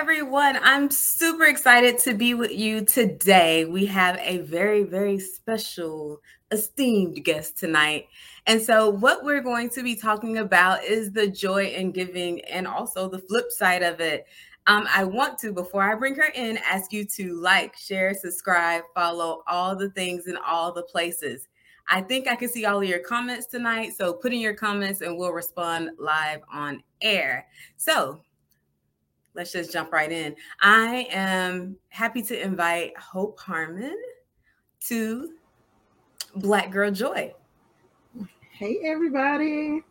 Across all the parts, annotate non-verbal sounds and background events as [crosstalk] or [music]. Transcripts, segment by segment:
everyone. I'm super excited to be with you today. We have a very, very special, esteemed guest tonight. And so, what we're going to be talking about is the joy in giving and also the flip side of it. Um, I want to, before I bring her in, ask you to like, share, subscribe, follow all the things in all the places. I think I can see all of your comments tonight. So put in your comments and we'll respond live on air. So let's just jump right in. I am happy to invite Hope Harmon to Black Girl Joy. Hey, everybody.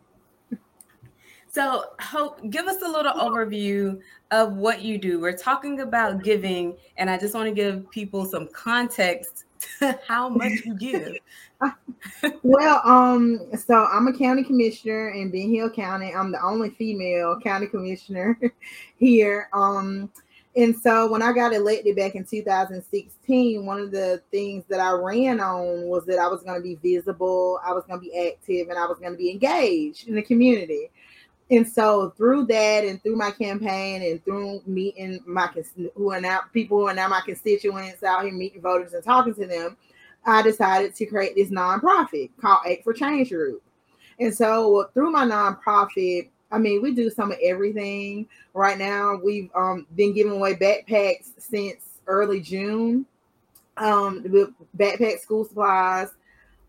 So, Hope, give us a little overview of what you do. We're talking about giving, and I just want to give people some context [laughs] how much you give. [laughs] well, um, so I'm a county commissioner in Ben Hill County. I'm the only female county commissioner [laughs] here. Um, and so when I got elected back in 2016, one of the things that I ran on was that I was going to be visible, I was going to be active, and I was going to be engaged in the community. And so through that, and through my campaign, and through meeting my who are now people who are now my constituents out here meeting voters and talking to them, I decided to create this nonprofit called Act for Change Group. And so through my nonprofit, I mean, we do some of everything. Right now, we've um, been giving away backpacks since early June. Um, backpack school supplies.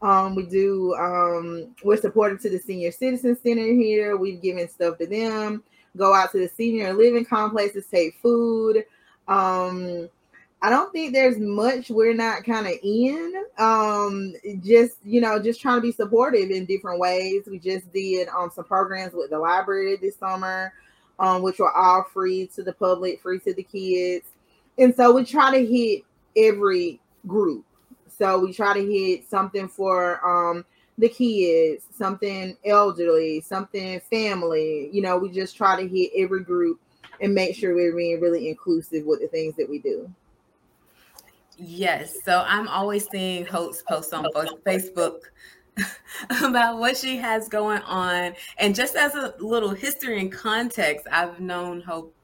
Um, we do. Um, we're supportive to the senior citizen center here. We've given stuff to them. Go out to the senior living complexes, take food. Um, I don't think there's much we're not kind of in. Um, just you know, just trying to be supportive in different ways. We just did um some programs with the library this summer, um, which were all free to the public, free to the kids, and so we try to hit every group. So we try to hit something for um the kids, something elderly, something family. You know, we just try to hit every group and make sure we're being really inclusive with the things that we do. Yes. So I'm always seeing Hope's posts on Facebook [laughs] about what she has going on. And just as a little history and context, I've known Hope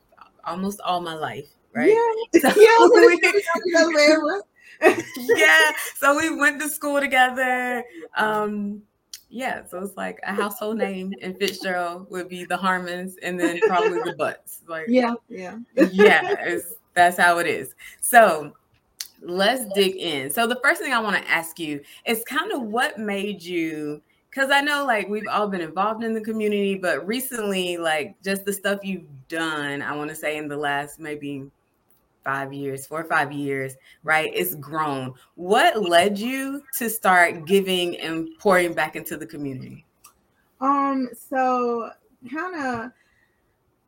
almost all my life, right? Yeah. So [laughs] yeah, [laughs] [laughs] yeah. So we [laughs] went to school together. Um, yeah, so it's like a household name in Fitzgerald would be the Harmons and then probably the Butts. Like yeah, yeah. yeah, [laughs] that's how it is. So let's dig in. So the first thing I want to ask you is kind of what made you because I know like we've all been involved in the community, but recently, like just the stuff you've done, I want to say in the last maybe five years, four or five years, right? It's grown. What led you to start giving and pouring back into the community? Um, so kind of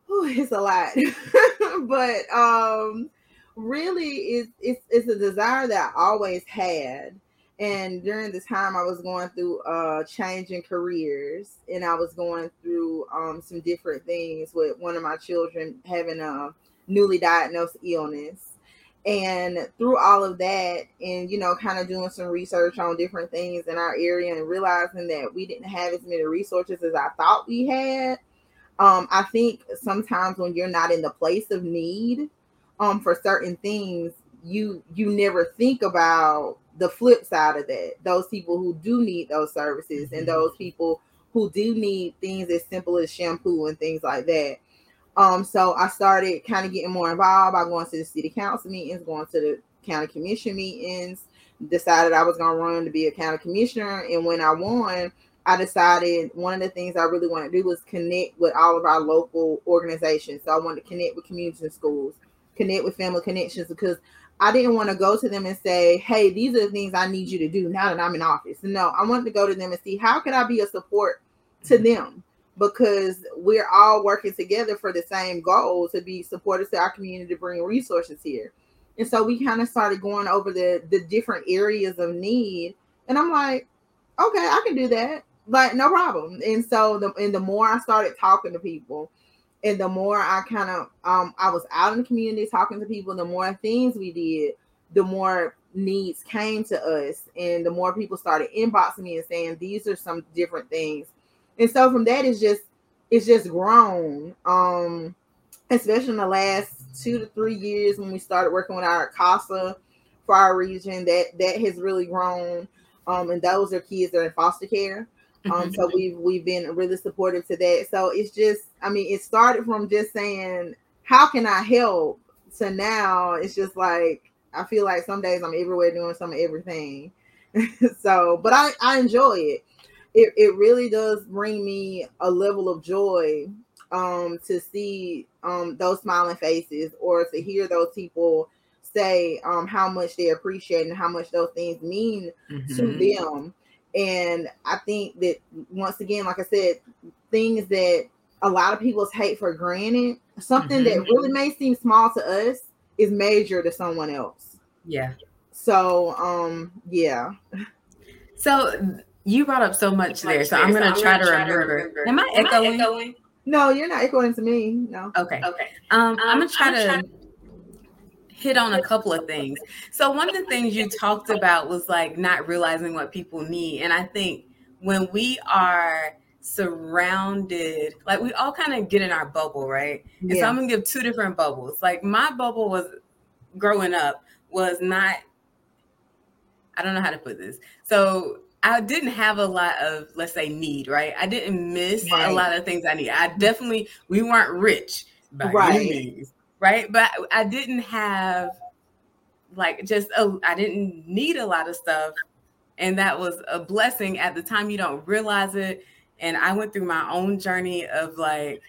it's a lot. [laughs] but um really is it's, it's a desire that I always had. And during the time, I was going through uh changing careers, and I was going through um some different things with one of my children having a newly diagnosed illness. And through all of that, and you know, kind of doing some research on different things in our area, and realizing that we didn't have as many resources as I thought we had. Um, I think sometimes when you're not in the place of need, um for certain things you you never think about the flip side of that those people who do need those services mm-hmm. and those people who do need things as simple as shampoo and things like that um so i started kind of getting more involved by going to the city council meetings going to the county commission meetings decided i was going to run to be a county commissioner and when i won I decided one of the things I really want to do was connect with all of our local organizations. So I wanted to connect with communities and schools connect with family connections because I didn't want to go to them and say, "Hey, these are the things I need you to do now that I'm in office." No, I wanted to go to them and see how could I be a support to mm-hmm. them because we're all working together for the same goal to be supporters to our community to bring resources here. And so we kind of started going over the the different areas of need, and I'm like, okay, I can do that, like no problem. And so the and the more I started talking to people, and the more I kind of um I was out in the community talking to people, the more things we did, the more needs came to us, and the more people started inboxing me and saying these are some different things. And so from that it's just it's just grown. Um especially in the last two to three years when we started working with our CASA for our region, that that has really grown. Um, and those are kids that are in foster care. Um, so we've we've been really supportive to that. So it's just, I mean, it started from just saying, how can I help? To now, it's just like I feel like some days I'm everywhere doing some of everything. [laughs] so, but I I enjoy it. It it really does bring me a level of joy um to see um those smiling faces or to hear those people say um how much they appreciate and how much those things mean mm-hmm. to them and I think that once again, like I said, things that a lot of people take for granted, something mm-hmm. that really may seem small to us is major to someone else. Yeah. So um yeah. So you brought up so much there, so I'm gonna, so try, to, try remember. to remember. Am I echoing? echoing? No, you're not echoing to me. No. Okay. Okay. Um, um I'm gonna try I'm to. Try- hit on a couple of things. So one of the things you talked about was like not realizing what people need. And I think when we are surrounded, like we all kind of get in our bubble, right? And so I'm gonna give two different bubbles. Like my bubble was growing up was not, I don't know how to put this. So I didn't have a lot of, let's say, need, right? I didn't miss right. a lot of things I need. I definitely, we weren't rich by right. any means right? But I didn't have like just I didn't need a lot of stuff, and that was a blessing at the time. You don't realize it, and I went through my own journey of like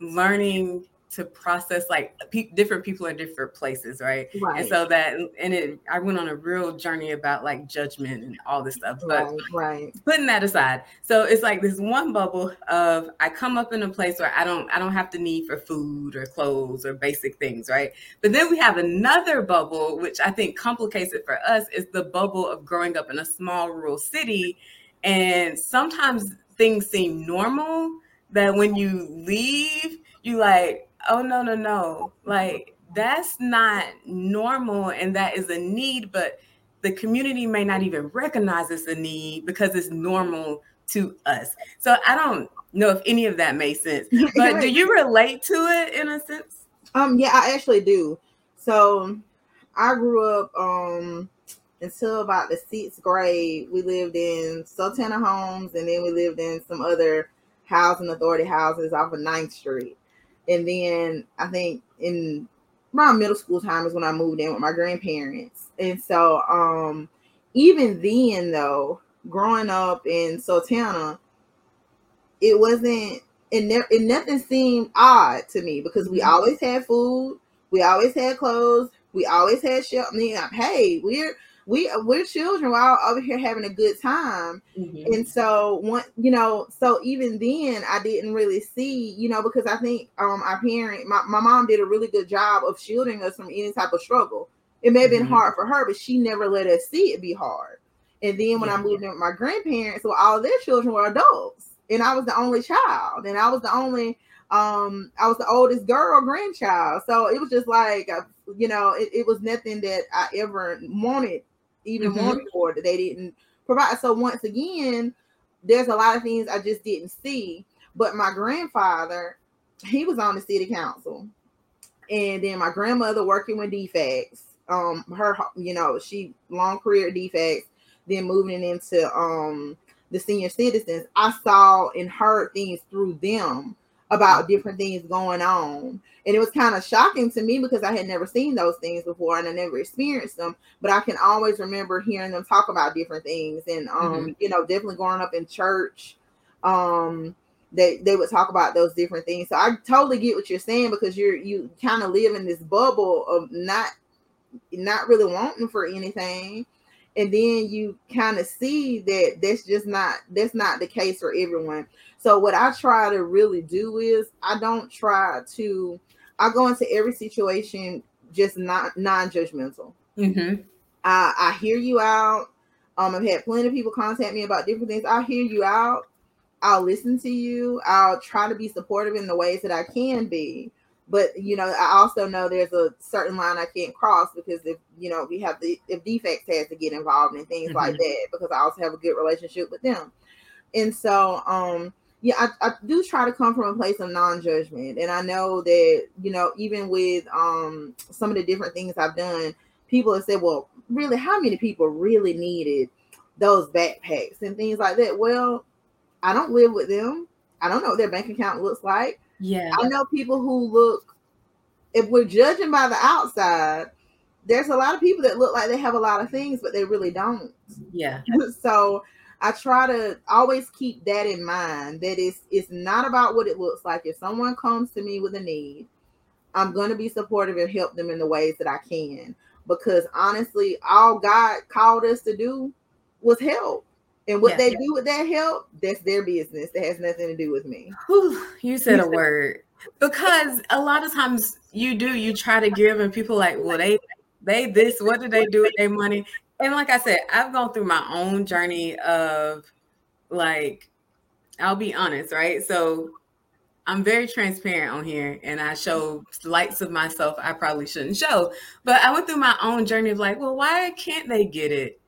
learning to process like pe- different people in different places, right? right? And so that and it I went on a real journey about like judgment and all this stuff. But right, right. putting that aside, so it's like this one bubble of I come up in a place where I don't I don't have the need for food or clothes or basic things, right? But then we have another bubble, which I think complicates it for us, is the bubble of growing up in a small rural city. And sometimes things seem normal that when you leave, you like oh no no no. Like that's not normal and that is a need but the community may not even recognize it's a need because it's normal to us. So i don't know if any of that makes sense [laughs] but do you relate to it in a sense? Um yeah i actually do. So i grew up um until about the sixth grade we lived in sultana homes and then we lived in some other housing authority houses off of Ninth street and then I think in around middle school time is when I moved in with my grandparents. And so um even then though, growing up in Sultana, it wasn't it never it nothing seemed odd to me because we mm-hmm. always had food, we always had clothes, we always had shelter. I mean, hey, we're we we're children. We're all over here having a good time, mm-hmm. and so one, you know, so even then, I didn't really see, you know, because I think um our parent, my, my mom did a really good job of shielding us from any type of struggle. It may have been mm-hmm. hard for her, but she never let us see it be hard. And then when yeah. I moved in with my grandparents, well, all their children were adults, and I was the only child, and I was the only um i was the oldest girl grandchild so it was just like uh, you know it, it was nothing that i ever wanted even mm-hmm. more for that they didn't provide. So once again, there's a lot of things I just didn't see. But my grandfather, he was on the city council, and then my grandmother working with DFCS. Um, her, you know, she long career DFCS, then moving into um the senior citizens. I saw and heard things through them about different things going on. And it was kind of shocking to me because I had never seen those things before and I never experienced them. But I can always remember hearing them talk about different things. And um, mm-hmm. you know, definitely growing up in church, um, they they would talk about those different things. So I totally get what you're saying because you're you kind of live in this bubble of not not really wanting for anything and then you kind of see that that's just not that's not the case for everyone so what I try to really do is I don't try to I go into every situation just not non-judgmental. Mm-hmm. I, I hear you out. Um, I've had plenty of people contact me about different things. I hear you out. I'll listen to you. I'll try to be supportive in the ways that I can be. But you know, I also know there's a certain line I can't cross because if you know we have the if DFCS has to get involved in things mm-hmm. like that because I also have a good relationship with them. And so um yeah, I, I do try to come from a place of non-judgment. And I know that, you know, even with um some of the different things I've done, people have said, Well, really, how many people really needed those backpacks and things like that? Well, I don't live with them. I don't know what their bank account looks like. Yeah. I know people who look, if we're judging by the outside, there's a lot of people that look like they have a lot of things, but they really don't. Yeah. [laughs] so I try to always keep that in mind that it's it's not about what it looks like. If someone comes to me with a need, I'm going to be supportive and help them in the ways that I can. Because honestly, all God called us to do was help. And what yeah, they yeah. do with that help, that's their business. That has nothing to do with me. Whew, you said a [laughs] word. Because a lot of times you do, you try to give, and people like, well, they they this, what do they do with their money? And like I said, I've gone through my own journey of like, I'll be honest, right? So I'm very transparent on here and I show lights of myself I probably shouldn't show. But I went through my own journey of like, well, why can't they get it?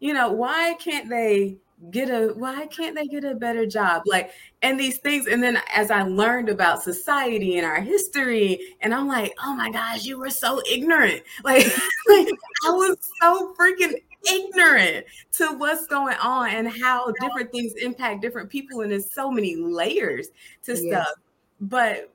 You know, why can't they get a why can't they get a better job like and these things and then as i learned about society and our history and i'm like oh my gosh you were so ignorant [laughs] like, like i was so freaking ignorant to what's going on and how different things impact different people and there's so many layers to yes. stuff but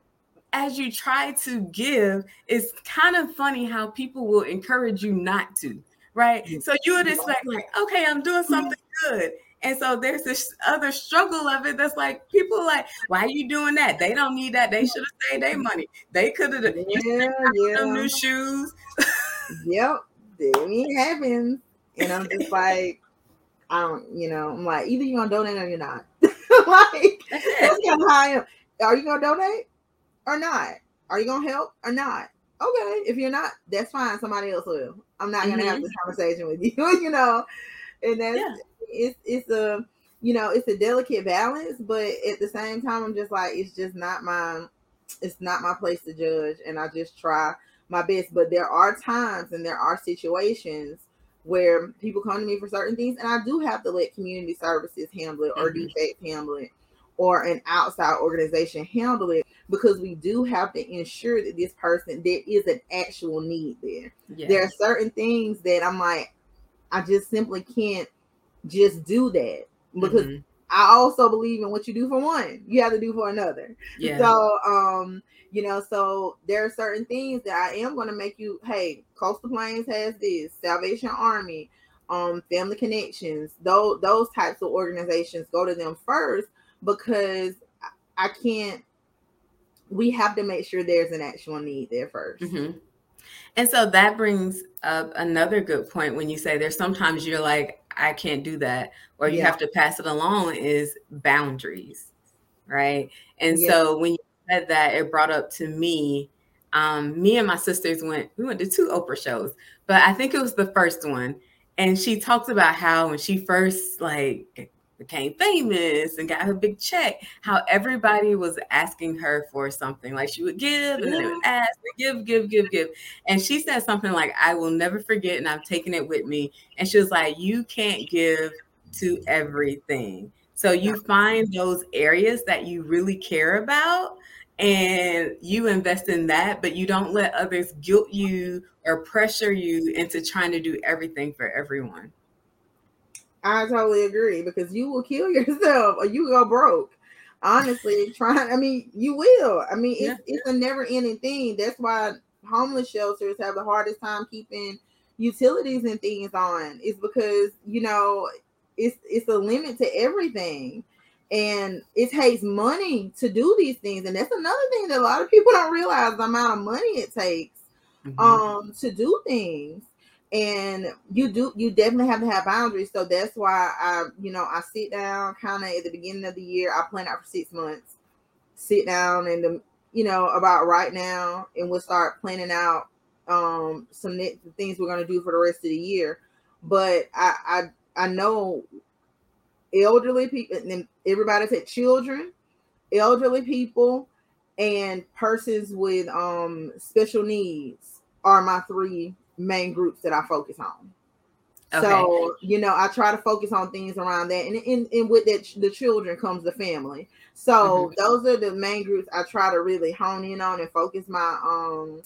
as you try to give it's kind of funny how people will encourage you not to right so you would expect like okay i'm doing mm-hmm. something good and so there's this other struggle of it that's like people like, why are you doing that? They don't need that. They should have saved their money. They could have yeah, yeah. them new shoes. yep. It happens. And I'm just like, I don't, you know, I'm like, either you're gonna donate or you're not. [laughs] like that's kind of how I am. Are you gonna donate or not? Are you gonna help or not? Okay, if you're not, that's fine. Somebody else will. I'm not gonna mm-hmm. have this conversation with [laughs] you, you know. And that's yeah it's it's a you know it's a delicate balance, but at the same time, I'm just like it's just not my it's not my place to judge, and I just try my best. But there are times and there are situations where people come to me for certain things, and I do have to let community services handle it or mm-hmm. DFCS handle it or an outside organization handle it because we do have to ensure that this person there is an actual need there. Yes. There are certain things that I'm like, I just simply can't just do that because mm-hmm. I also believe in what you do for one, you have to do for another. Yeah. So, um, you know, so there are certain things that I am going to make you. Hey, Coastal Plains has this, Salvation Army, um, Family Connections, those those types of organizations. Go to them first because I can't. We have to make sure there's an actual need there 1st mm-hmm. And so that brings up another good point when you say there's sometimes you're like, I can't do that, or you yeah. have to pass it along is boundaries, right? And yeah. so when you said that, it brought up to me. Um, me and my sisters went. We went to two Oprah shows, but I think it was the first one, and she talked about how when she first like became famous and got her big check, how everybody was asking her for something. Like she would give and then they would ask, give, give, give, give. And she said something like, I will never forget, and I've taken it with me. And she was like, You can't give to everything. So you find those areas that you really care about and you invest in that, but you don't let others guilt you or pressure you into trying to do everything for everyone. I totally agree because you will kill [laughs] yourself or you go broke. Honestly, [laughs] trying. I mean, you will. I mean, it's yeah. it's a never ending thing. That's why homeless shelters have the hardest time keeping utilities and things on. Is because you know it's it's a limit to everything and it takes money to do these things and that's another thing that a lot of people don't realize the amount of money it takes mm-hmm. um to do things and you do you definitely have to have boundaries. So that's why i you know i sit down kind of at the beginning of the year i plan out for six months sit down and the you know about right now and we'll start planning out um some things we're going to do for the rest of the year. But i i i know elderly people and everybody said children elderly people and persons with um special needs are my three main groups that I focus on. Okay. So, you know, I try to focus on things around that. And, and, and with that, the children comes the family. So mm-hmm. those are the main groups I try to really hone in on and focus my um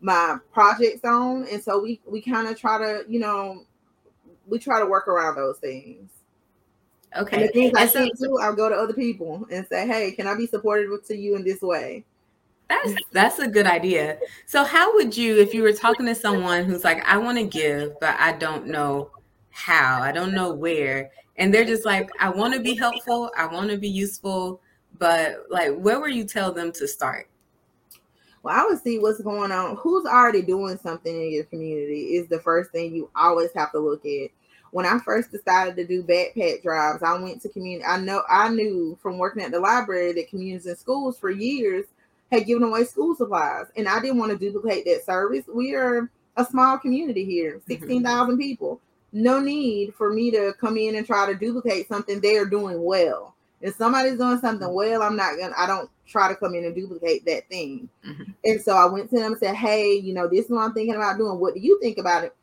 my projects on. And so we we kind of try to, you know, we try to work around those things. Okay. And the things and I so, do, I'll go to other people and say, hey, can I be supportive to you in this way? That's that's a good idea. So how would you if you were talking to someone who's like I want to give but I don't know how. I don't know where. And they're just like I want to be helpful, I want to be useful, but like where would you tell them to start? Well, I would see what's going on. Who's already doing something in your community is the first thing you always have to look at. When I first decided to do backpack drives, I went to community. I know I knew from working at the library that communities and schools for years had given away school supplies, and I didn't want to duplicate that service. We are a small community here, mm-hmm. 16,000 mm-hmm. people. No need for me to come in and try to duplicate something they are doing well. If somebody's doing something well, I'm not gonna, I don't try to come in and duplicate that thing. Mm-hmm. And so I went to them and said, Hey, you know, this is what I'm thinking about doing. What do you think about it?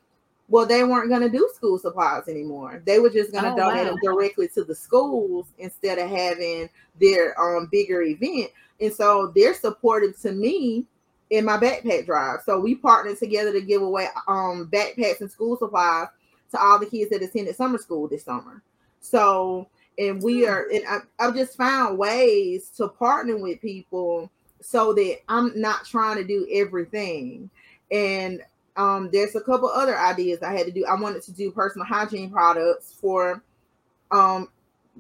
Well, they weren't going to do school supplies anymore. They were just going to oh, donate wow. them directly to the schools instead of having their um bigger event. And so they're supportive to me in my backpack drive. So we partnered together to give away um backpacks and school supplies to all the kids that attended summer school this summer. So and we hmm. are and I, I've just found ways to partner with people so that I'm not trying to do everything. And um, there's a couple other ideas I had to do. I wanted to do personal hygiene products for um,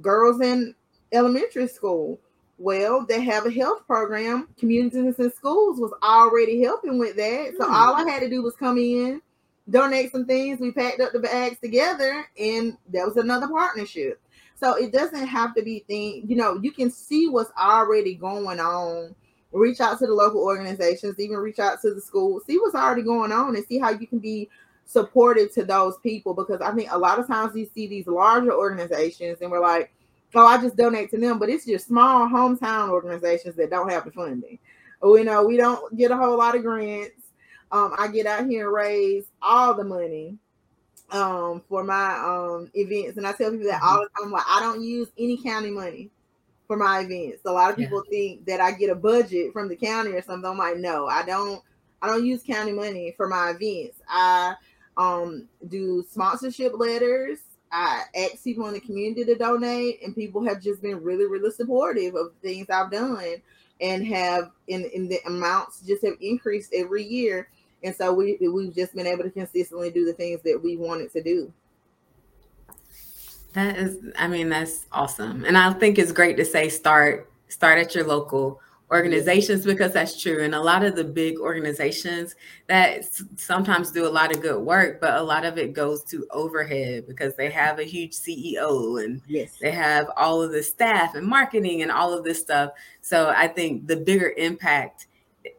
girls in elementary school. Well, they have a health program. Communities and schools was already helping with that. So mm. all I had to do was come in, donate some things. We packed up the bags together, and that was another partnership. So it doesn't have to be thing, you know, you can see what's already going on. Reach out to the local organizations, even reach out to the school, see what's already going on and see how you can be supportive to those people because I think a lot of times you see these larger organizations and we're like, oh, I just donate to them. But it's just small hometown organizations that don't have the funding. You know, we don't get a whole lot of grants. Um, I get out here and raise all the money um for my um events and i tell people that all the time like i don't use any county money for my events a lot of people yeah. think that i get a budget from the county or something i'm like no i don't i don't use county money for my events i um do sponsorship letters I ask people in the community to donate, and people have just been really, really supportive of things I've done and have in, in the amounts just have increased every year. And so we we've just been able to consistently do the things that we wanted to do. That is, I mean, that's awesome. And I think it's great to say start start at your local organizations because that's true. And a lot of the big organizations that sometimes do a lot of good work but a lot of it goes to overhead because they have a huge ceo and yes. they have all of the staff and marketing and all of this stuff. So i think the bigger impact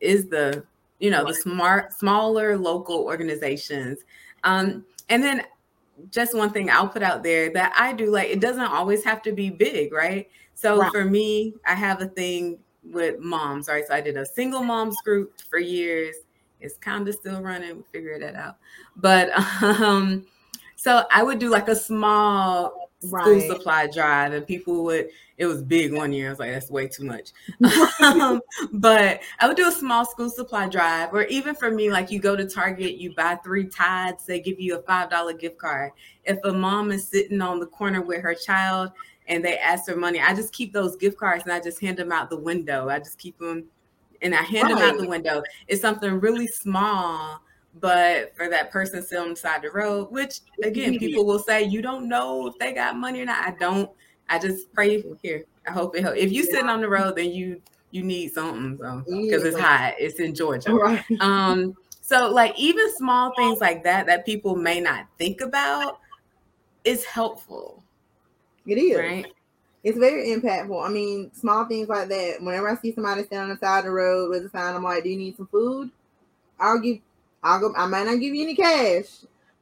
is the you know the smart smaller local organizations. Um and then just one thing I'll put out there that I do like it doesn't always have to be big, right? So right. for me, I have a thing with moms, right? So I did a single moms group for years. It's kind of still running. We figured that out. But [laughs] um, so I would do like a small right. school supply drive, and people would. It was big one year. I was like, that's way too much. [laughs] [laughs] um, but I would do a small school supply drive, or even for me, like you go to Target, you buy three Tides, they give you a five dollar gift card. If a mom is sitting on the corner with her child and they ask for money, I just keep those gift cards and I just hand them out the window. I just keep them and I hand right. them out the window. It's something really small, but for that person sitting on the side of the road, which again, [laughs] people will say, you don't know if they got money or not. I don't. I just pray here. I hope it helps. If you sitting on the road, then you you need something so because it's hot. It's in Georgia. [laughs] Right. Um, so like even small things like that that people may not think about is helpful. It is. Right. It's very impactful. I mean, small things like that. Whenever I see somebody standing on the side of the road with a sign, I'm like, "Do you need some food?" I'll give. I'll go. I might not give you any cash,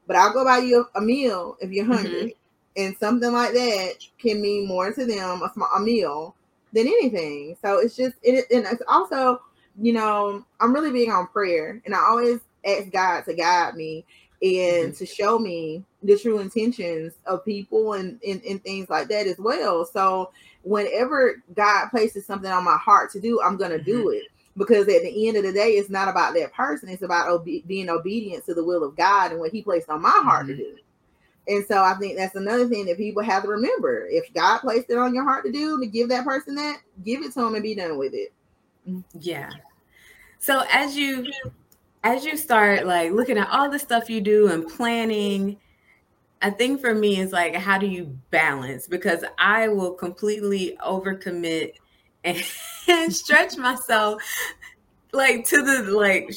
but I'll go buy you a, a meal if you're hungry. Mm-hmm. And something like that can mean more to them a small a meal than anything. So it's just it. And it's also, you know, I'm really big on prayer, and I always ask God to guide me and mm-hmm. to show me the true intentions of people and, and, and things like that as well. So whenever God places something on my heart to do, I'm gonna do mm-hmm. it because at the end of the day, it's not about that person. It's about obe- being obedient to the will of God and what He placed on my heart mm-hmm. to do. And so I think that's another thing that people have to remember. If God placed it on your heart to do, to give that person that, give it to them and be done with it. Yeah. So as you as you start like looking at all the stuff you do and planning, I think for me is like how do you balance? Because I will completely overcommit and, [laughs] and stretch myself like to the like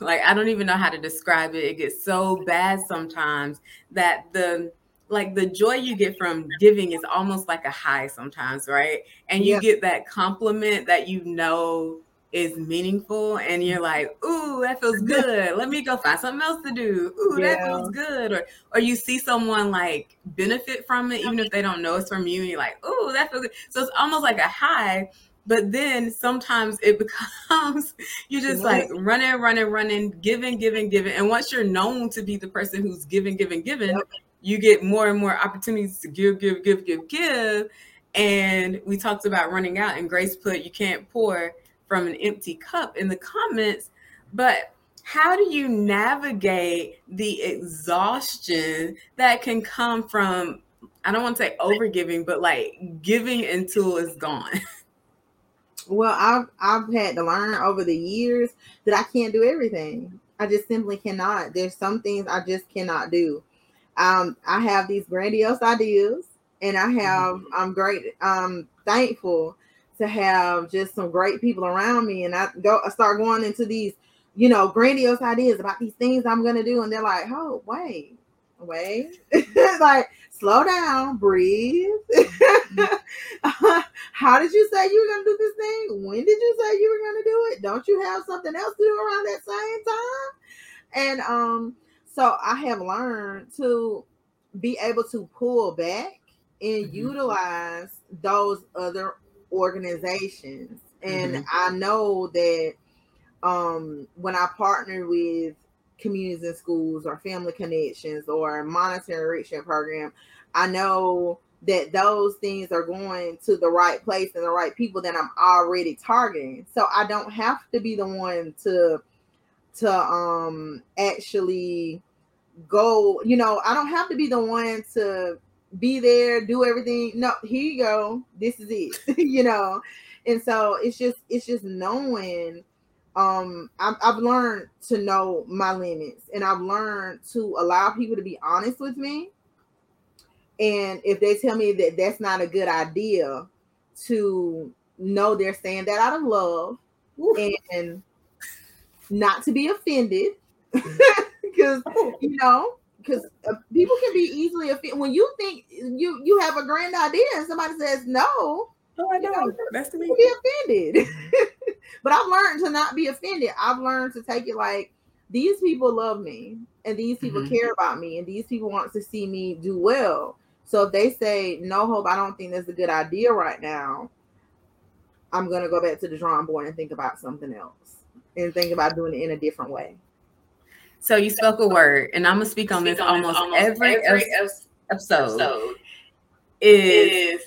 like I don't even know how to describe it. It gets so bad sometimes that the like the joy you get from giving is almost like a high sometimes, right? And you yeah. get that compliment that you know is meaningful and you're like, ooh, that feels [laughs] good. Let me go find something else to do. Ooh, yeah. that feels good. Or or you see someone like benefit from it, even if they don't know it's from you, and you're like, ooh, that feels good. So it's almost like a high, but then sometimes it [laughs] becomes you're just like running, running, running, giving, giving, giving. And once you're known to be the person who's giving, giving, giving, yep. you get more and more opportunities to give, give, give, give, give. And we talked about running out, and Grace put, you can't pour from an empty cup in the comments. But how do you navigate the exhaustion that can come from, I don't want to say overgiving, but like giving until it's gone? [laughs] Well, I've I've had to learn over the years that I can't do everything. I just simply cannot. There's some things I just cannot do. Um, I have these grandiose ideas, and I have mm-hmm. I'm great. I'm thankful to have just some great people around me, and I go I start going into these, you know, grandiose ideas about these things I'm gonna do, and they're like, oh wait, wait, [laughs] like slow down, breathe. [laughs] How did you say you were going to do this thing? When did you say you were going to do it? Don't you have something else to do around that same time? And um, so I have learned to be able to pull back and mm-hmm. utilize those other organizations. And mm-hmm. I know that um, when I partner with communities and schools or family connections or monetary enrichment program, I know that those things are going to the right place and the right people that I'm already targeting. So I don't have to be the one to to um actually go, you know, I don't have to be the one to be there, do everything. No, here you go. This is it. [laughs] you know. And so it's just it's just knowing um I've, I've learned to know my limits and I've learned to allow people to be honest with me and if they tell me that that's not a good idea, to know they're saying that out of love and not to be offended, [laughs] because oh. you know, because uh, people can be easily offended when you think you you have a grand idea and somebody says no. Oh, I know. You know That's me. Be offended, [laughs] but I've learned to not be offended. I've learned to take it like these people love me and these people mm-hmm. care about me and these people want to see me do well so if they say, no, Hope, I don't think that's a good idea right now, I'm going to go back to the drawing board and think about something else and think about doing it in a different way. So you spoke a word, and I'm going to speak on speak this on almost, almost every, every episode, episode is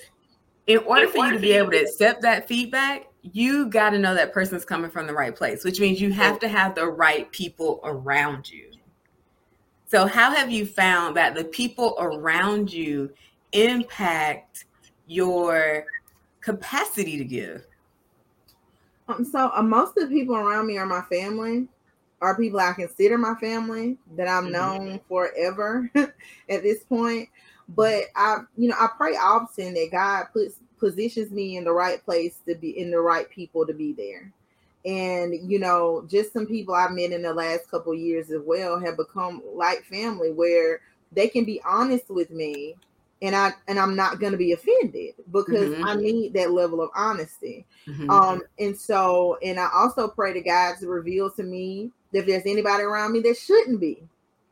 in order for you to be able to accept that feedback, you got to know that person's coming from the right place, which means you have to have the right people around you. So, how have you found that the people around you impact your capacity to give? Um, so, uh, most of the people around me are my family, are people I consider my family that I've mm-hmm. known forever [laughs] at this point. But I, you know, I pray often that God puts positions me in the right place to be in the right people to be there and you know just some people i've met in the last couple years as well have become like family where they can be honest with me and i and i'm not going to be offended because mm-hmm. i need that level of honesty mm-hmm. um and so and i also pray to god to reveal to me if there's anybody around me that shouldn't be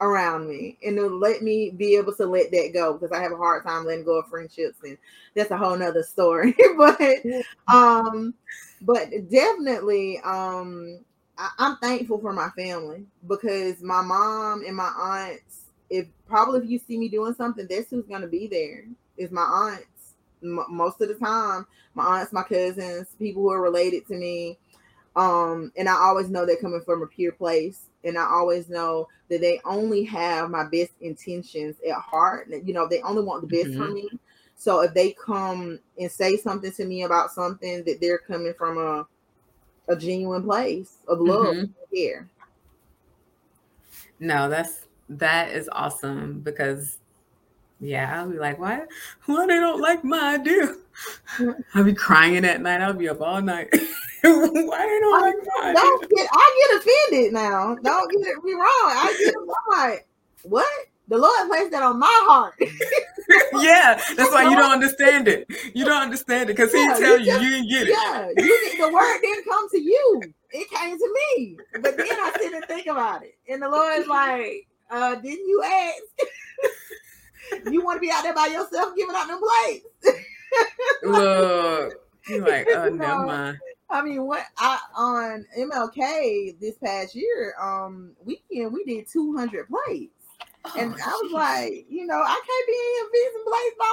around me and to let me be able to let that go because I have a hard time letting go of friendships and that's a whole nother story. [laughs] but um but definitely um I, I'm thankful for my family because my mom and my aunts. If probably if you see me doing something, that's who's gonna be there. Is my aunts. M- most of the time, my aunts, my cousins, people who are related to me. Um, and I always know they're coming from a pure place, and I always know that they only have my best intentions at heart. You know, they only want the best Mhm. for me. So if they come and say something to me about something, that they're coming from a a genuine place of love Mhm. here. No, that's that is awesome because yeah, I'll be like, why why they don't like my idea? [laughs] I'll be crying at night. I'll be up all night. [laughs] why they don't like my? Don't get I get offended now. Don't get it me wrong. I get I'm like, what? The Lord placed that on my heart. [laughs] yeah, that's why you don't understand it. You don't understand it because he Yeah, tell you you just- you didn't get it. yeah, you the word didn't come to you. It came to me. But then I sit and think about it. And the Lord's like, uh, didn't you ask? You want to be out there by yourself giving out them plates. [laughs] Look, you're like, oh, [laughs] No. never mind. I mean, what I on MLK this past year, um, weekend we did 200 plates. And I was Oh, like, you know, I can't be in here fixing plates by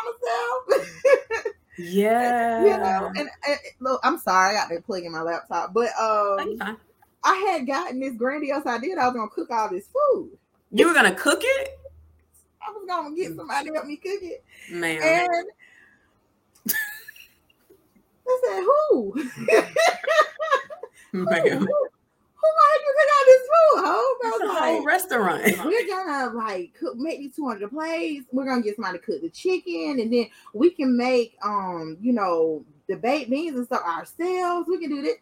myself. yeah, [laughs] you know, and, and look, I'm sorry, I got to plug in my laptop, but Oh, um. I had gotten this grandiose idea that I was gonna cook all this food. You were gonna cook it, I was gonna get somebody to help me cook it, man. and I said, "Who? [laughs] who, who man. gonna help you cook all this food?" Hope I It's a was whole restaurant. we're gonna like cook these 200 plates we're gonna get somebody to cook the chicken and then we can make um you know the baked beans and stuff ourselves we can do that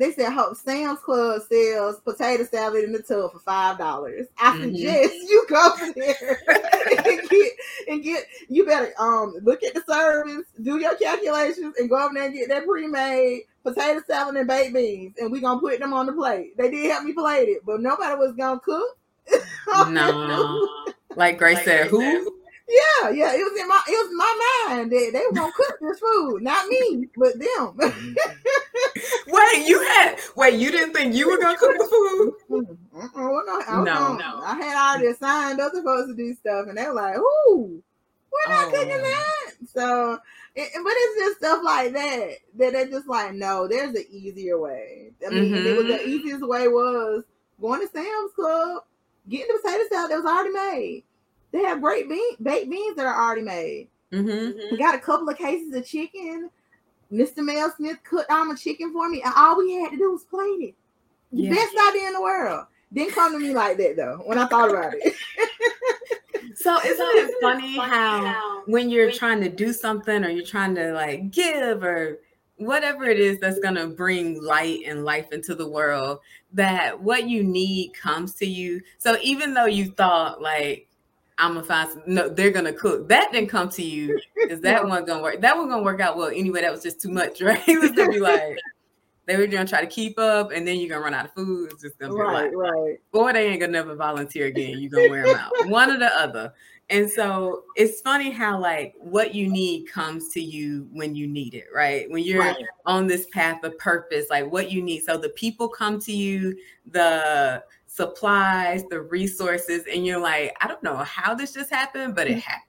they said Hope Sam's Club sells potato salad in the tub for five dollars. I Mhm. suggest you go there [laughs] and get and get you better um look at the service, do your calculations, and go over there and get that pre-made potato salad and baked beans, and we're gonna put them on the plate. They did help me plate it, but nobody was gonna cook. [laughs] No. [laughs] Like Grace said, who? Yeah, yeah, it was in my it was in my mind that they were gonna cook this food, not me, but them. [laughs] Wait, you had wait, you didn't think you were gonna cook the food? Mm-mm, well, no, I was No, gonna- no. I had already assigned other folks to do stuff, and they were like, "Ooh, we're not Oh. cooking that." So, it, but it's just stuff like that that they're just like, "No, there's an easier way." I mean, it was the Mhm. easiest way was going to Sam's Club, getting the potato salad that was already made. They have great bean, baked beans that are already made. Mm-hmm. We got a couple of cases of chicken. Mr. Mel Smith cooked all my chicken for me, and all we had to do was plate it. The Yeah. best idea in the world. Didn't come to me like that though. When I thought about it, [laughs] So isn't it funny how when you're trying to do something or you're trying to like give or whatever it is that's going to bring light and life into the world that what you need comes to you so even though you thought like i'm gonna find some, no they're gonna cook that didn't come to you because that one gonna work that one gonna work out well anyway that was just too much [laughs] right it was gonna be like they were gonna try to keep up and then you're gonna run out of food it's just gonna be like right, right. or they ain't gonna never volunteer again. You're gonna wear them out, [laughs] one or the other. And so it's funny how like what you need comes to you when you need it, right? When you're Right. on this path of purpose, like what you need. So the people come to you, the supplies, the resources, and you're like, I don't know how this just happened, but it mm-hmm. happened.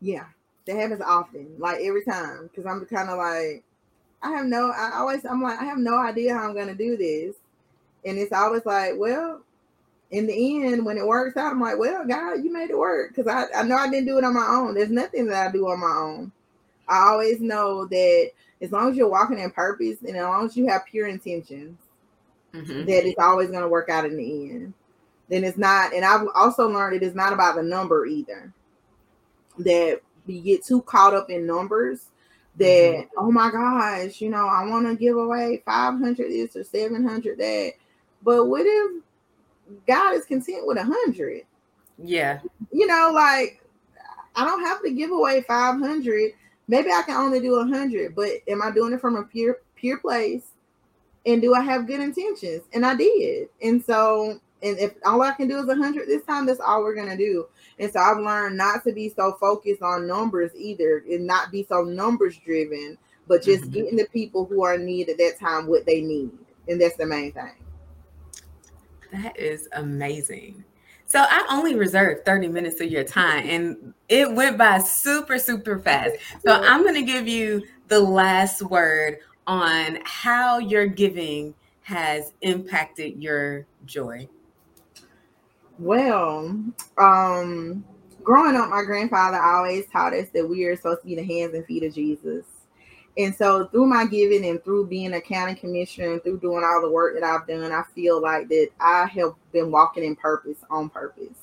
Yeah, that happens often, like every time, because I'm kind of like, I have no. I always, I'm like, I have no idea how I'm gonna do this, and it's always like, well, in the end, when it works out, I'm like, well, God, you made it work, because I, I know I didn't do it on my own. There's nothing that I do on my own. I always know that as long as you're walking in purpose, and as long as you have pure intentions, Mhm. that it's always going to work out in the end. Then it's not, and I've also learned it is not about the number either. That we get too caught up in numbers that, oh my gosh, you know, I want to give away 500 this or 700 that. But what if God is content with a 100? Yeah. You know, like, I don't have to give away 500. Maybe I can only do a 100, but am I doing it from a pure, pure place? And do I have good intentions? And I did. And so, and if all I can do is 100 this time, that's all we're going to do. And so I've learned not to be so focused on numbers either and not be so numbers driven, but just Mhm. getting the people who are in need at that time what they need. and that's the main thing. That is amazing. So I only reserved 30 minutes of your time and it went by super, super fast. So I'm going to give you the last word on how your giving has impacted your joy. Well, um, growing up, my grandfather always taught us that we are supposed to be the hands and feet of Jesus. And so through my giving and through being a county commissioner through doing all the work that I've done, I feel like that I have been walking in purpose on purpose.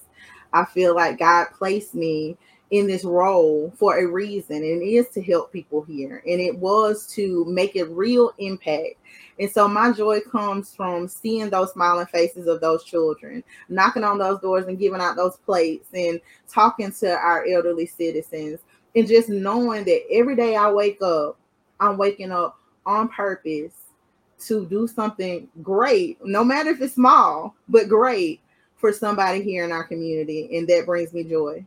I feel like God placed me in this role for a reason, and it is to help people here. And it was to make a real impact. And so my joy comes from seeing those smiling faces of those children, knocking on those doors and giving out those plates and talking to our elderly citizens, and just knowing that every day I wake up, I'm waking up on purpose to do something great, no matter if it's small, but great for somebody here in our community. And that brings me joy.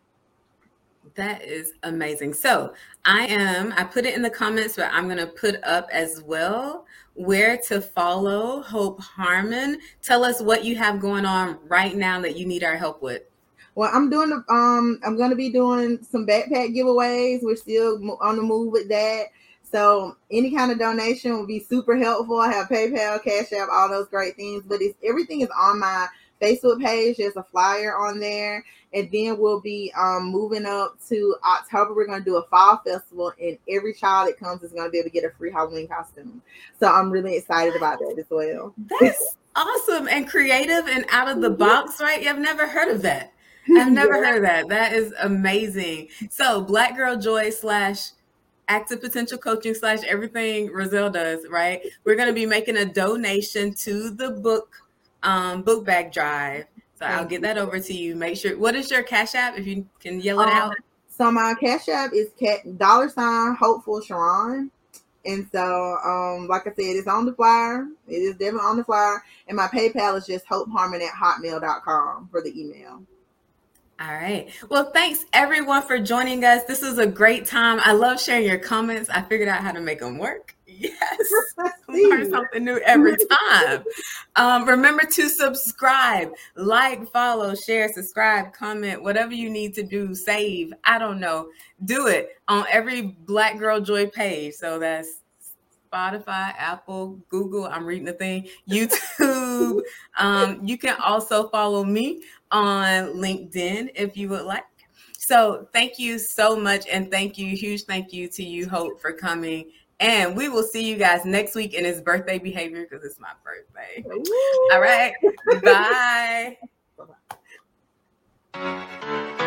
That is amazing. So I am, I put it in the comments, but I'm going to put up as well where to follow Hope Harmon. Tell us what you have going on right now that you need our help with. Well, I'm doing um I'm to be doing some backpack giveaways. We're still on the move with that. So any kind of donation will be super helpful. I have PayPal, Cash App, all those great things, but it's everything is on my Facebook page. There's a flyer on there. And then we'll be um, moving up to October. We're going to do a fall festival, and every child that comes is going to be able to get a free Halloween costume. So I'm really excited about that as well. That's awesome and creative and out of the mm-hmm. box, right? I've never heard of that. I've [laughs] never yeah. heard of that. That is amazing. So, Black Girl Joy slash active potential coaching slash everything R'zelle does, right? We're going to be making a donation to the book um, book bag drive. So I'll get that over to you. Make sure. What is your cash app? If you can yell it um, out. So my cash app is cat dollar sign hopeful Sharon. And so, um, like I said, it's on the flyer. It is definitely on the flyer. And my PayPal is just hopeharmon at hotmail.com for the email. All right. Well, thanks everyone for joining us. This was a great time. I love sharing your comments. I figured out how to make them work. Yes. [laughs] Learn something new every time. Um, remember to subscribe, like, follow, share, subscribe, comment, whatever you need to do, save. I don't know. Do it on every Black Girl Joy page. So that's Spotify, Apple, Google. I'm reading the thing. YouTube. [laughs] um, you can also follow me on LinkedIn if you would like. So thank you so much. And thank you, huge thank you to you, Hope, for coming. And we will see you guys next week in his birthday behavior because it's my birthday. All right. [laughs] Bye. Bye-bye.